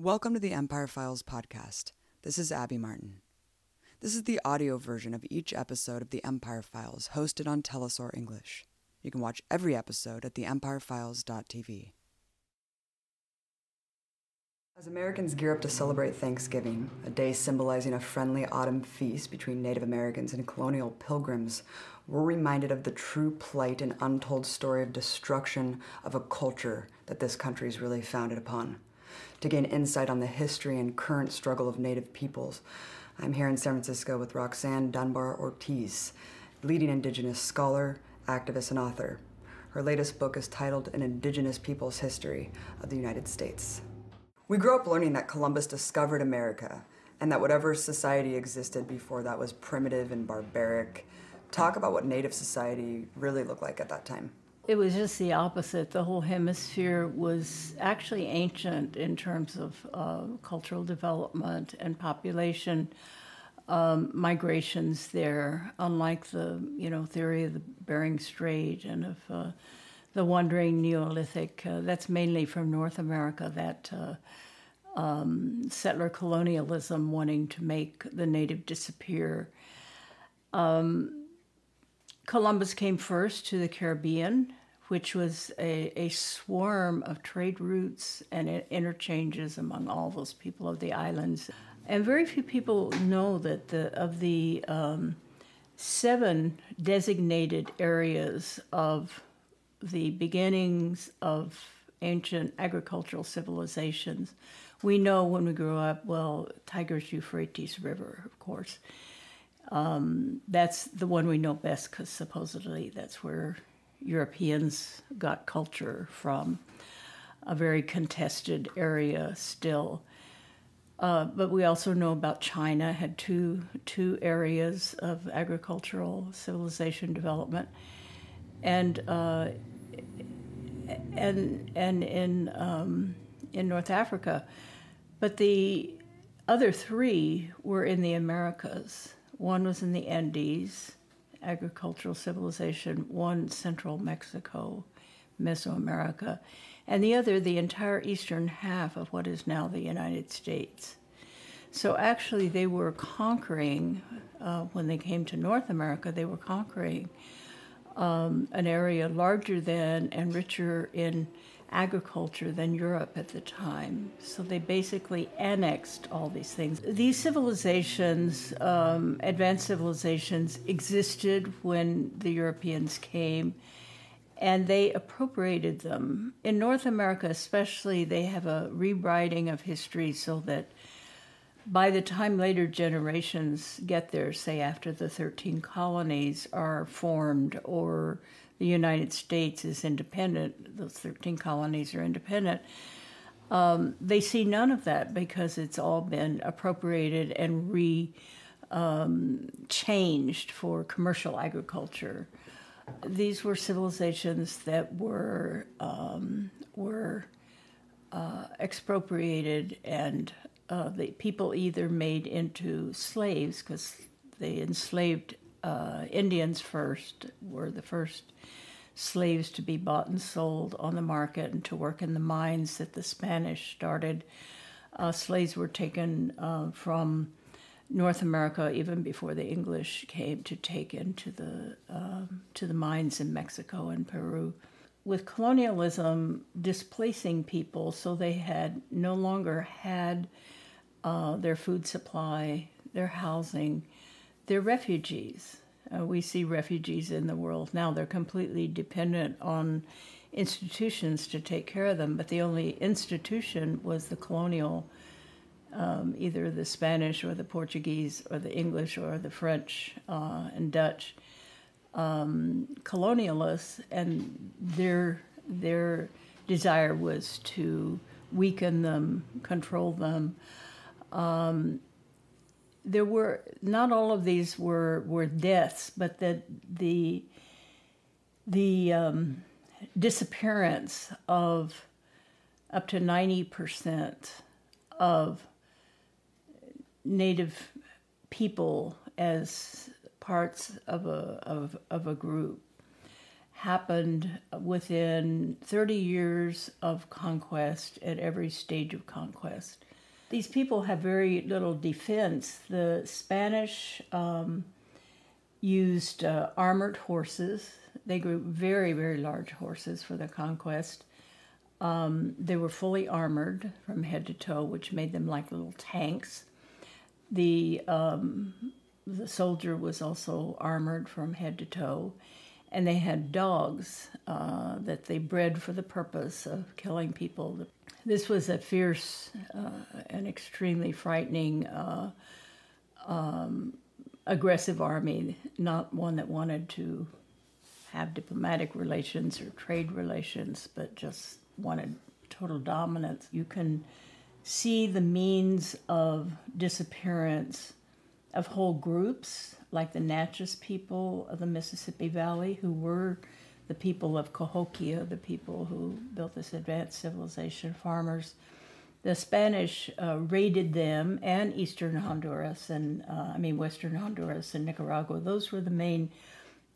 Welcome to the Empire Files podcast. This is Abby Martin. This is the audio version of each episode of the Empire Files hosted on Telesur English. You can watch every episode at theempirefiles.tv. As Americans gear up to celebrate Thanksgiving, a day symbolizing a friendly autumn feast between Native Americans and colonial pilgrims, we're reminded of the true plight and untold story of destruction of a culture that this country is really founded upon. To gain insight on the history and current struggle of Native peoples, I'm here in San Francisco with Roxanne Dunbar Ortiz, leading Indigenous scholar, activist, and author. Her latest book is titled An Indigenous People's History of the United States. We grew up learning that Columbus discovered America and that whatever society existed before that was primitive and barbaric. Talk about what Native society really looked like at that time. It was just the opposite. The whole hemisphere was actually ancient in terms of uh, cultural development and population um, migrations there, unlike the you know theory of the Bering Strait and of uh, the wandering Neolithic. Uh, that's mainly from North America. That uh, um, settler colonialism wanting to make the native disappear. Um, Columbus came first to the Caribbean, which was a, a swarm of trade routes and interchanges among all those people of the islands. And very few people know that the, of the um, seven designated areas of the beginnings of ancient agricultural civilizations. We know when we grew up, well, Tigris Euphrates River, of course. Um, that's the one we know best because supposedly that's where Europeans got culture from, a very contested area still. Uh, but we also know about China had two two areas of agricultural civilization development, and uh, and and in um, in North Africa, but the other three were in the Americas. One was in the Andes, agricultural civilization. One central Mexico, Mesoamerica, and the other the entire eastern half of what is now the United States. So actually, they were conquering, uh, when they came to North America, they were conquering um, an area larger than and richer in agriculture than Europe at the time. So they basically annexed all these things. These civilizations, um, advanced civilizations, existed when the Europeans came and they appropriated them. In North America, especially, they have a rewriting of history so that by the time later generations get there, say after the 13 colonies are formed or the United States is independent, those 13 colonies are independent, um, they see none of that because it's all been appropriated and re um, changed for commercial agriculture. These were civilizations that were um, were uh, expropriated and uh, the people either made into slaves because they enslaved uh, Indians first, were the first slaves to be bought and sold on the market and to work in the mines that the Spanish started. Uh, slaves were taken uh, from North America even before the English came to take into the um, to the mines in Mexico and Peru with colonialism displacing people, so they had no longer had uh, their food supply, their housing, they're refugees. Uh, we see refugees in the world now. They're completely dependent on institutions to take care of them, but the only institution was the colonial, um, either the Spanish or the Portuguese or the English or the French uh, and Dutch um, colonialists, and their their desire was to weaken them, control them. Um, there were not all of these were were deaths, but that the the um, disappearance of up to ninety percent of native people as parts of a of, of a group happened within 30 years of conquest at every stage of conquest. These people have very little defense. The Spanish um, used uh, armored horses. They grew very, very large horses for the conquest. Um, they were fully armored from head to toe, which made them like little tanks. The um, the soldier was also armored from head to toe, and they had dogs uh, that they bred for the purpose of killing people. This was a fierce uh, and extremely frightening, uh, um, aggressive army, not one that wanted to have diplomatic relations or trade relations, but just wanted total dominance. You can see the means of disappearance of whole groups, like the Natchez people of the Mississippi Valley, who were the people of Cahokia, the people who built this advanced civilization, farmers. The Spanish uh, raided them and eastern Honduras, and uh, I mean western Honduras and Nicaragua. Those were the main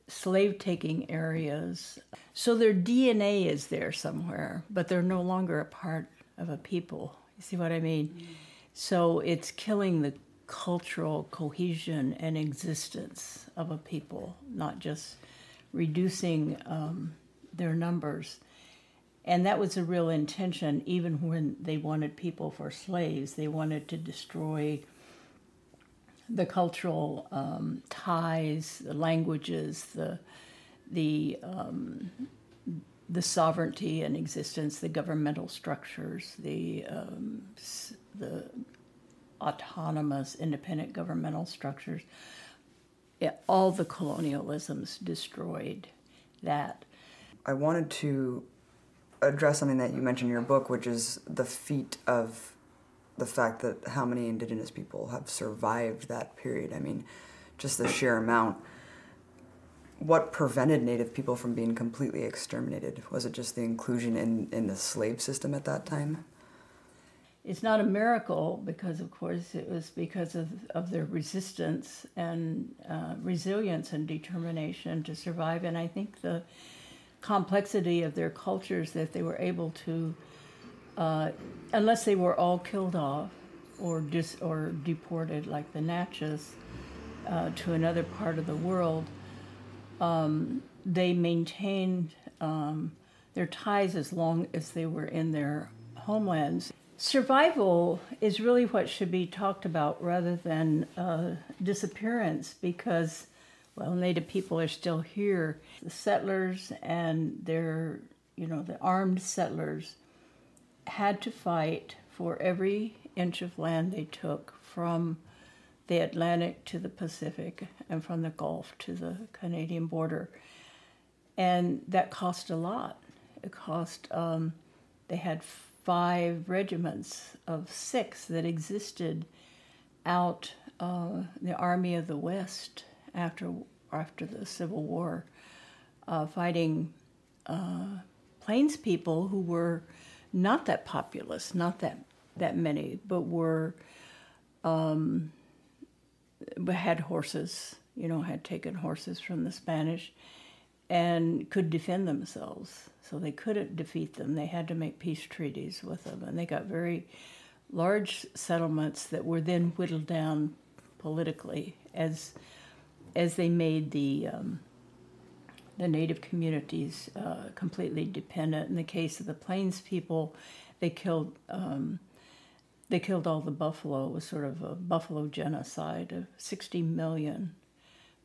slave taking areas. So their DNA is there somewhere, but they're no longer a part of a people. You see what I mean? Mm. So it's killing the cultural cohesion and existence of a people, not just reducing um, their numbers. And that was a real intention, even when they wanted people for slaves. They wanted to destroy the cultural um, ties, the languages, the the um, the sovereignty and existence, the governmental structures, the um, the autonomous, independent governmental structures. It, all the colonialisms destroyed that. I wanted to address something that you mentioned in your book, which is the feat of the fact that how many indigenous people have survived that period. I mean, just the sheer amount. What prevented Native people from being completely exterminated? Was it just the inclusion in, in the slave system at that time? It's not a miracle because, of course, it was because of, of their resistance and uh, resilience and determination to survive. And I think the complexity of their cultures that they were able to uh, unless they were all killed off or dis- or deported like the Natchez uh, to another part of the world, um, they maintained um, their ties as long as they were in their homelands. Survival is really what should be talked about rather than uh, disappearance because, well, Native people are still here. The settlers and their, you know, the armed settlers had to fight for every inch of land they took from the Atlantic to the Pacific and from the Gulf to the Canadian border. And that cost a lot. It cost, um, they had five regiments of six that existed out uh, the Army of the West after, after the Civil War, uh, fighting uh, Plains people who were not that populous, not that that many, but were um, had horses. You know, had taken horses from the Spanish, and could defend themselves. So they couldn't defeat them. They had to make peace treaties with them, and they got very large settlements that were then whittled down politically as as they made the um, the native communities uh, completely dependent. In the case of the Plains people, they killed um, they killed all the buffalo. It was sort of a buffalo genocide of 60 million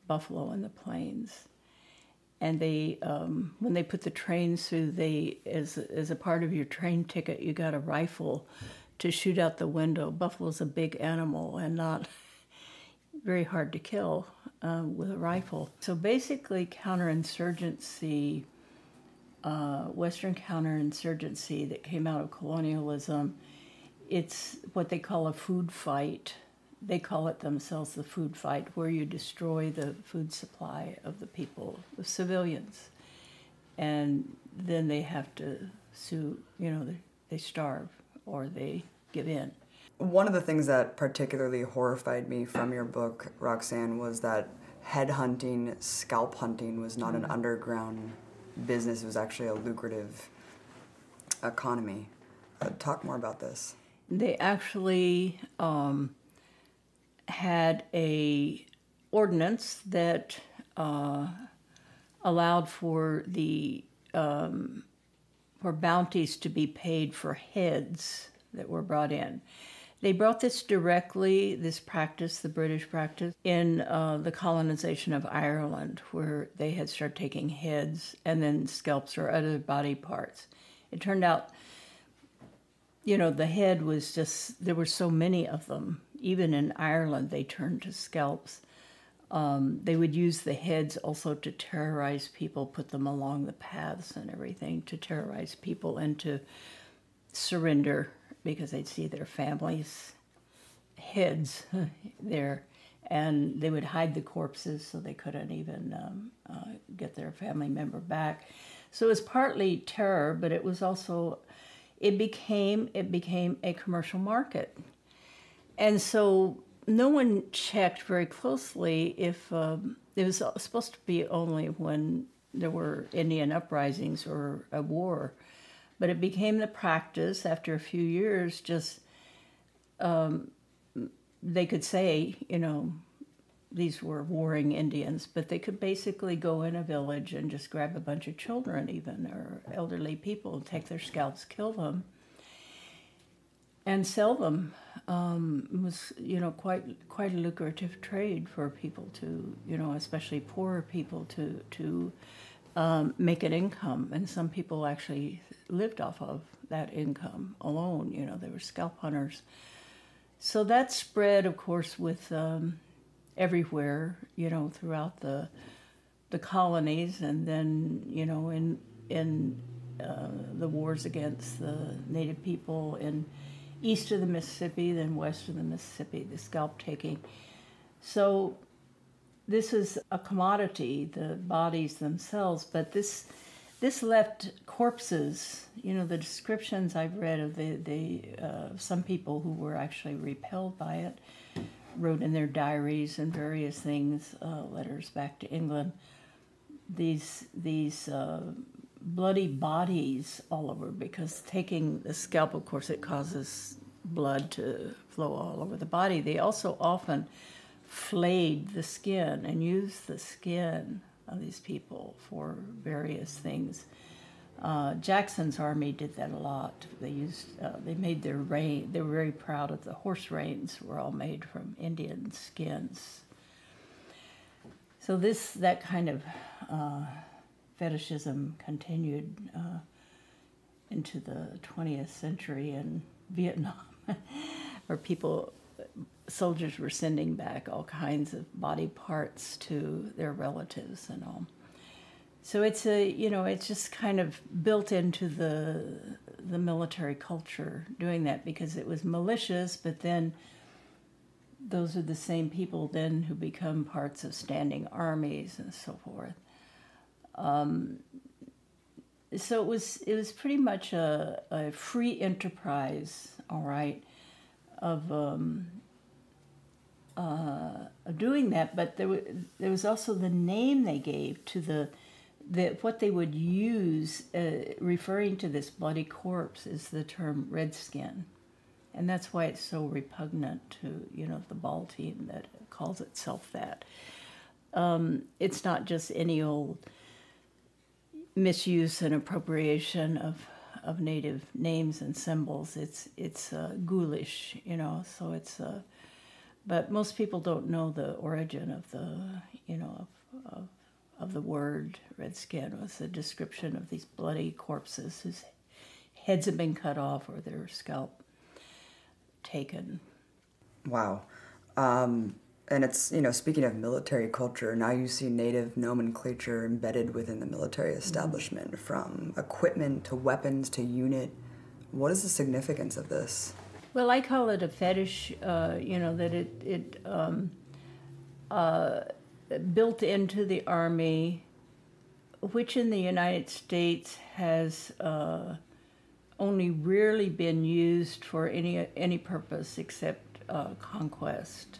buffalo in the plains. And they, um, when they put the trains through, they as as a part of your train ticket, you got a rifle to shoot out the window. Buffalo's a big animal and not very hard to kill uh, with a rifle. So basically, counterinsurgency, uh, Western counterinsurgency that came out of colonialism, it's what they call a food fight. They call it themselves the food fight, where you destroy the food supply of the people, the civilians. And then they have to sue, you know, they, starve or they give in. One of the things that particularly horrified me from your book, Roxanne, was that head hunting, scalp hunting was not mm. an underground business. It was actually a lucrative economy. Uh, talk more about this. They actually um, had a ordinance that uh, allowed for the um, for bounties to be paid for heads that were brought in. They brought this directly, this practice, the British practice, in uh, the colonization of Ireland, where they had started taking heads and then scalps or other body parts. It turned out, you know, the head was just, there were so many of them. Even in Ireland, they turned to scalps. Um, they would use the heads also to terrorize people, put them along the paths and everything to terrorize people and to surrender because they'd see their families' heads there, and they would hide the corpses so they couldn't even um, uh, get their family member back. So it was partly terror, but it was also it became it became a commercial market, and so no one checked very closely if um, it was supposed to be only when there were Indian uprisings or a war but it became the practice after a few years, just um, they could say, you know, these were warring Indians, but they could basically go in a village and just grab a bunch of children, even, or elderly people, and take their scalps, kill them, and sell them. Um, was, you know, quite quite a lucrative trade for people to, you know, especially poorer people to to um, make an income, and some people actually lived off of that income alone. You know, they were scalp hunters. So that spread, of course, with um, everywhere. You know, throughout the the colonies, and then you know, in in uh, the wars against the native people in east of the Mississippi, then west of the Mississippi, the scalp taking. So this is a commodity, the bodies themselves, but this this left corpses. You know, the descriptions I've read of the the uh, some people who were actually repelled by it wrote in their diaries and various things, uh, letters back to England. These these uh, bloody bodies all over because taking the scalp, of course, it causes blood to flow all over the body. They also often flayed the skin and used the skin of these people for various things. Uh, Jackson's army did that a lot. They used, uh, they made their rein. They were very proud of the horse reins. Were all made from Indian skins. So this, that kind of uh, fetishism continued uh, into the 20th century in Vietnam, where people soldiers were sending back all kinds of body parts to their relatives and all. So it's a you know it's just kind of built into the the military culture doing that because it was malicious, but then those are the same people then who become parts of standing armies and so forth. Um, so it was it was pretty much a, a free enterprise, all right, of um, uh, doing that, but there, there was also the name they gave to the, the what they would use uh, referring to this bloody corpse is the term redskin. And that's why it's so repugnant to, you know, the ball team that calls itself that. Um, it's not just any old misuse and appropriation of of native names and symbols. It's it's uh, ghoulish, you know. So it's uh, but most people don't know the origin of the, you know, of, of, of the word redskin. Was a description of these bloody corpses whose heads have been cut off or their scalp taken. Wow. Um, and it's, you know, speaking of military culture, now you see native nomenclature embedded within the military establishment mm-hmm. from equipment to weapons to unit. What is the significance of this? Well, I call it a fetish. Uh, you know that it it um, uh, built into the army, which in the United States has uh, only rarely been used for any any purpose except uh, conquest.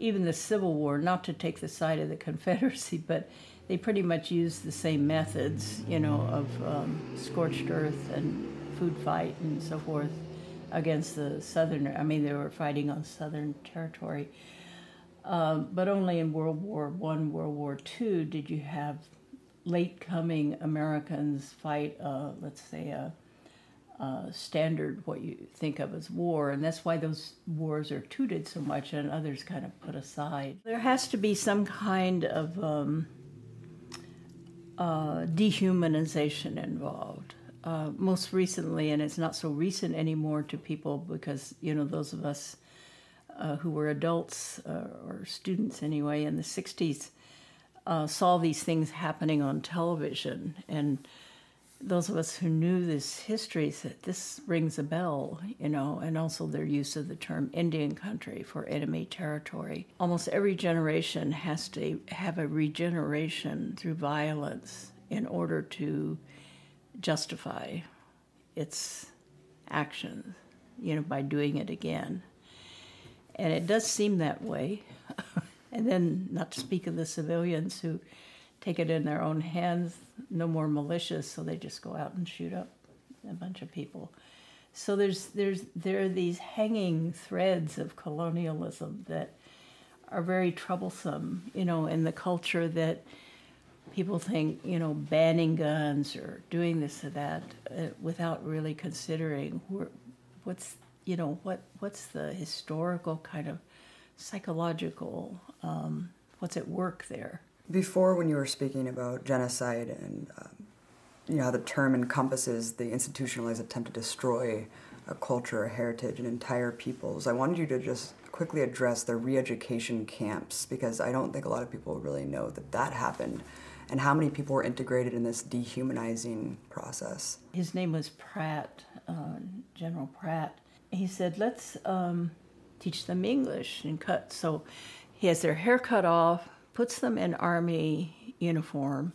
Even the Civil War, not to take the side of the Confederacy, but they pretty much used the same methods, you know, of um, scorched earth and food fight and so forth against the southern. I mean, they were fighting on southern territory. Um, but only in World War One, World War Two did you have late coming Americans fight, uh, let's say, a, a, standard what you think of as war, and that's why those wars are tooted so much, and others kind of put aside. There has to be some kind of um, uh, dehumanization involved. Uh, most recently, and it's not so recent anymore to people because you know those of us uh, who were adults uh, or students anyway in the 60s uh, saw these things happening on television. And those of us who knew this history said this rings a bell, you know, and also their use of the term Indian country for enemy territory. Almost every generation has to have a regeneration through violence in order to justify its actions, you know, by doing it again. And it does seem that way. and then, not to speak of the civilians who take it in their own hands, no more malicious, so they just go out and shoot up a bunch of people. So there's there's there are these hanging threads of colonialism that are very troublesome, you know, in the culture that people think, you know, banning guns or doing this or that uh, without really considering what's you know what what's the historical kind of psychological um, what's at work there before when you were speaking about genocide and um, you know how the term encompasses the institutionalized attempt to destroy a culture a heritage and entire peoples i wanted you to just quickly address the re-education camps because i don't think a lot of people really know that that happened and how many people were integrated in this dehumanizing process his name was pratt uh, general pratt he said, let's um, teach them English and cut. So he has their hair cut off, puts them in army uniform,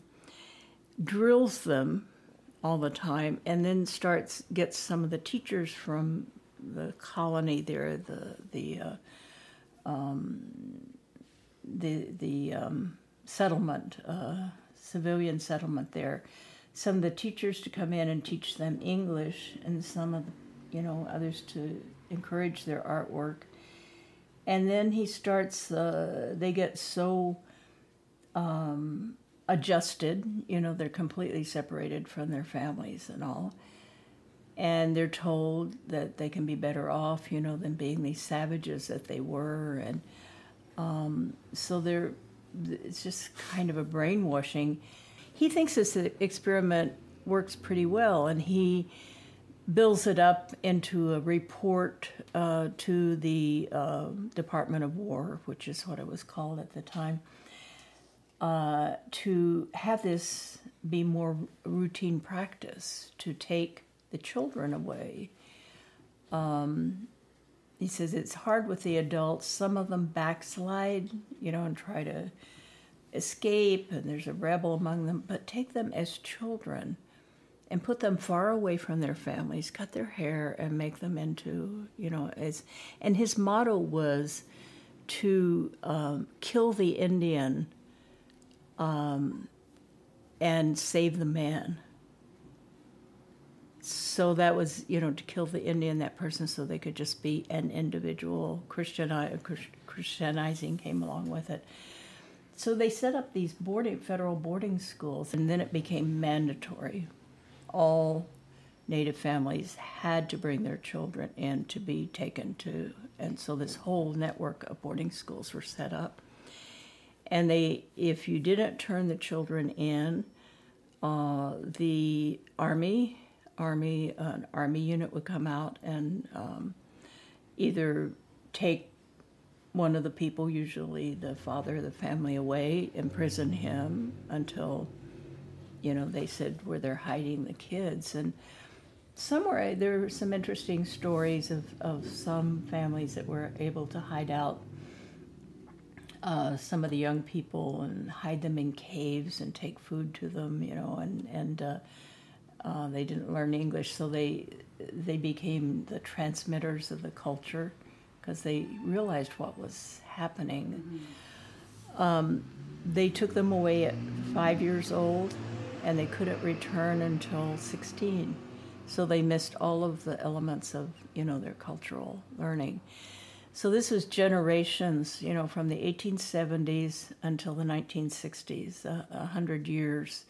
drills them all the time, and then starts gets some of the teachers from the colony there, the the uh, um, the the um, settlement, uh, civilian settlement there. Some of the teachers to come in and teach them English, and some of the you know, others to encourage their artwork. And then he starts, uh, they get so um, adjusted, you know, they're completely separated from their families and all. And they're told that they can be better off, you know, than being these savages that they were. And um, so they're, it's just kind of a brainwashing. He thinks this experiment works pretty well, and he builds it up into a report uh, to the uh, Department of War, which is what it was called at the time, uh, to have this be more routine practice, to take the children away. Um, he says it's hard with the adults. Some of them backslide, you know, and try to escape, and there's a rebel among them, but take them as children and put them far away from their families, cut their hair, and make them into, you know, as. And his motto was to um, kill the Indian um, and save the man. So that was, you know, to kill the Indian, that person, so they could just be an individual. Christiani- Christianizing came along with it. So they set up these boarding, federal boarding schools, and then it became mandatory all Native families had to bring their children in to be taken to, and so this whole network of boarding schools were set up. And they, if you didn't turn the children in, uh, the army, army, an army unit would come out and um, either take one of the people, usually the father of the family, away, imprison him until you know, they said where they're hiding the kids. And somewhere there were some interesting stories of, of some families that were able to hide out uh, some of the young people and hide them in caves and take food to them, you know, and, and uh, uh, they didn't learn English, so they, they became the transmitters of the culture because they realized what was happening. Mm-hmm Um, they took them away at five years old, and they couldn't return until 16. So they missed all of the elements of, you know, their cultural learning. So this was generations, you know, from the 1870s until the 1960s, a, a hundred years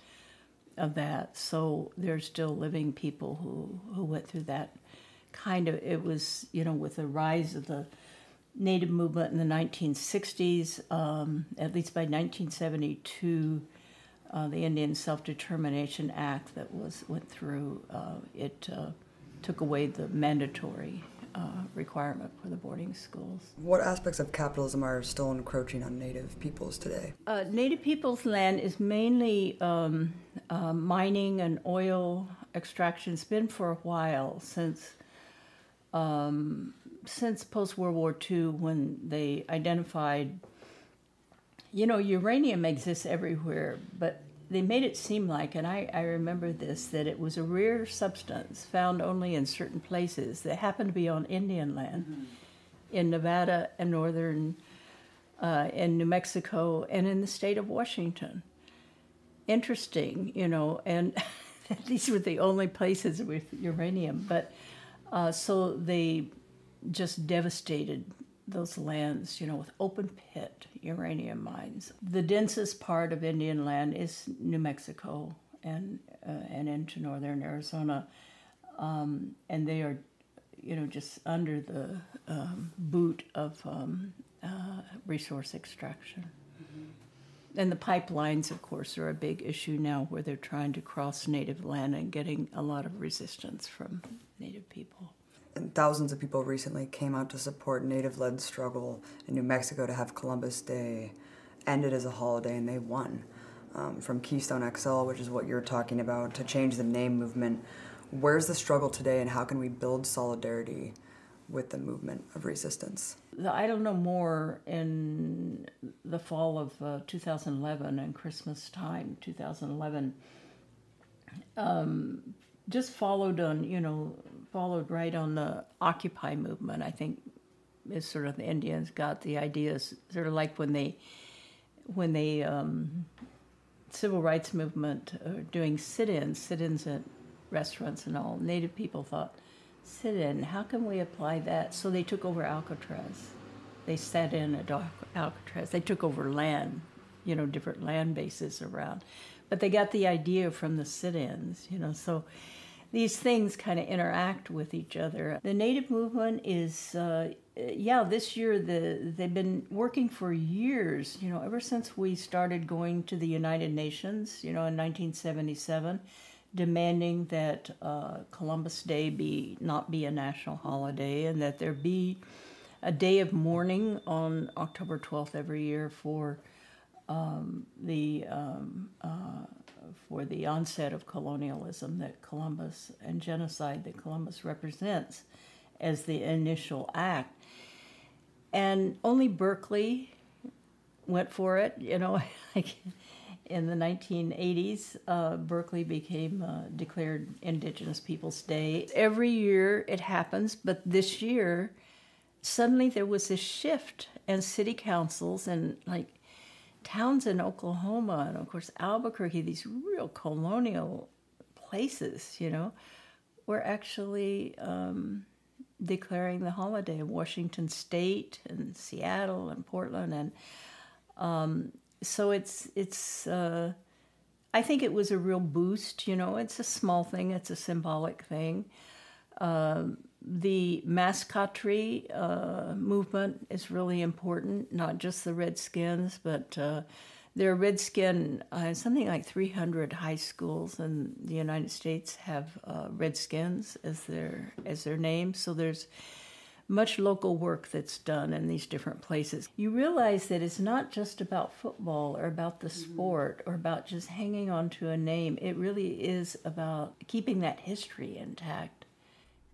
of that. So there's still living people who, who went through that kind of, it was, you know, with the rise of the Native movement in the 1960s, um, at least by 1972, uh, the Indian Self-Determination Act that was went through, uh, it uh, took away the mandatory uh, requirement for the boarding schools. What aspects of capitalism are still encroaching on Native peoples today? Uh, Native peoples' land is mainly um, uh, mining and oil extraction. It's been for a while since um, since post World War II when they identified. You know, uranium exists everywhere, but they made it seem like, and I, I remember this, that it was a rare substance found only in certain places that happened to be on Indian land mm-hmm. in Nevada and northern, uh, in New Mexico, and in the state of Washington. Interesting, you know, and these were the only places with uranium. But uh, so they just devastated those lands, you know, with open pit uranium mines. The densest part of Indian land is New Mexico and uh, and into northern Arizona, um, and they are, you know, just under the um, boot of um, uh, resource extraction. Mm-hmm. And the pipelines, of course, are a big issue now, where they're trying to cross native land and getting a lot of resistance from native people and thousands of people recently came out to support native led struggle in New Mexico to have Columbus Day ended as a holiday, and they won. Um, from Keystone XL, which is what you're talking about, to change the name movement. Where's the struggle today, and how can we build solidarity with the movement of resistance? Idle No More in the fall of uh, 2011 and Christmas time, 2011. Um, just followed on, you know, followed right on the Occupy movement. I think is sort of the Indians got the ideas, sort of like when they, when they, um, civil rights movement uh, doing sit-ins, sit-ins at restaurants and all. Native people thought, sit-in, how can we apply that? So they took over Alcatraz. They sat in at Alcatraz. They took over land, you know, different land bases around. But they got the idea from the sit-ins, you know, so these things kind of interact with each other. The Native movement is, uh, yeah, this year the they've been working for years. You know, ever since we started going to the United Nations, you know, in 1977, demanding that uh, Columbus Day be not be a national holiday and that there be a day of mourning on October 12th every year for um, the um, uh, for the onset of colonialism that Columbus and genocide that Columbus represents as the initial act. And only Berkeley went for it, you know. in the 1980s, uh, Berkeley became uh, declared Indigenous Peoples Day. Every year it happens, but this year, suddenly there was this shift, and city councils and like towns in Oklahoma and of course Albuquerque, these real colonial places, you know, were actually um, declaring the holiday. Washington State and Seattle and Portland, and um, so it's it's. Uh, I think it was a real boost. You know, it's a small thing. It's a symbolic thing. Um, the mascotry uh, movement is really important, not just the Redskins, but uh, there are Redskin, uh, something like 300 high schools in the United States have uh, Redskins as their, as their name. So there's much local work that's done in these different places. You realize that it's not just about football or about the mm-hmm. sport or about just hanging on to a name. It really is about keeping that history intact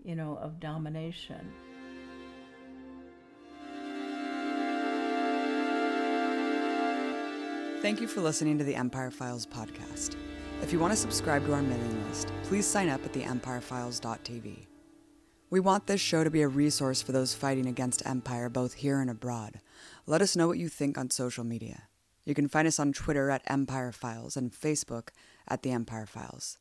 you know, of domination. Thank you for listening to the Empire Files podcast. If you want to subscribe to our mailing list, please sign up at theempirefiles.tv. We want this show to be a resource for those fighting against empire both here and abroad. Let us know what you think on social media. You can find us on Twitter at Empire Files and Facebook at The Empire Files.